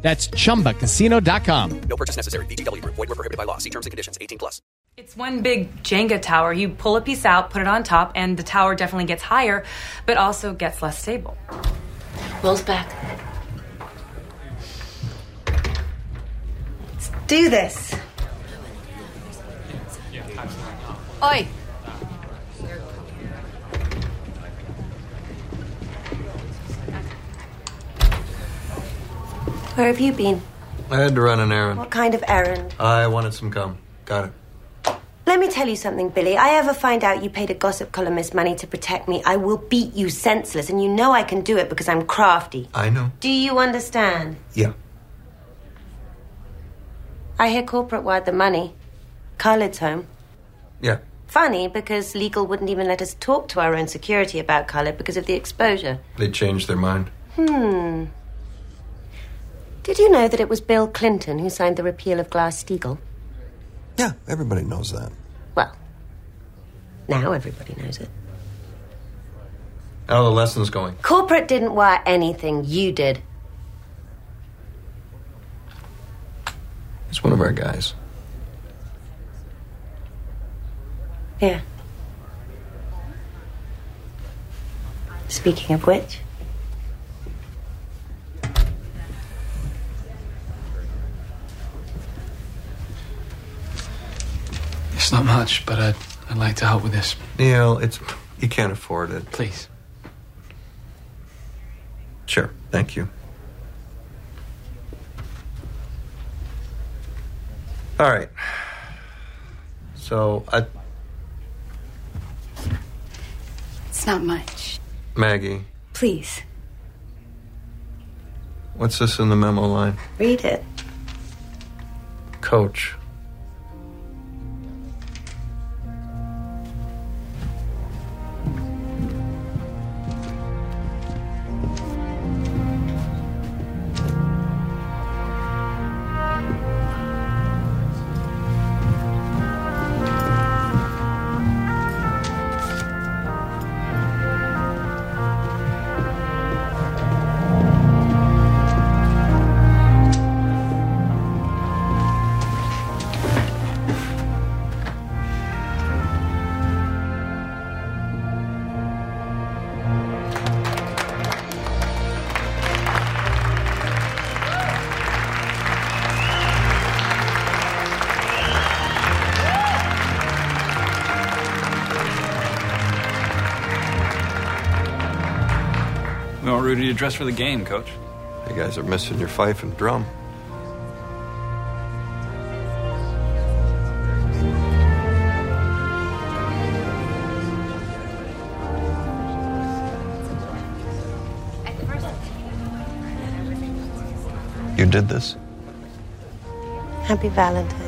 That's chumbacasino.com. No purchase necessary. VGW Group. Void were prohibited by law. See terms and conditions. 18 plus. It's one big Jenga tower. You pull a piece out, put it on top, and the tower definitely gets higher, but also gets less stable. Will's back. Let's do this. Oi. Where have you been? I had to run an errand. What kind of errand? I wanted some gum. Got it. Let me tell you something, Billy. I ever find out you paid a gossip columnist money to protect me, I will beat you senseless, and you know I can do it because I'm crafty. I know. Do you understand? Yeah. I hear corporate wired the money. Khalid's home. Yeah. Funny because legal wouldn't even let us talk to our own security about Khalid because of the exposure. They changed their mind. Hmm. Did you know that it was Bill Clinton who signed the repeal of Glass Steagall? Yeah, everybody knows that. Well, now everybody knows it. How are the lessons going? Corporate didn't wire anything, you did. It's one of our guys. Yeah. Speaking of which, It's not much, but I'd, I'd like to help with this. Neil, it's you can't afford it. Please. Sure. Thank you. All right. So, I, It's not much. Maggie, Please. what's this in the memo line? read it. Coach. We want Rudy to dress for the game, coach. You guys are missing your fife and drum. You did this? Happy Valentine's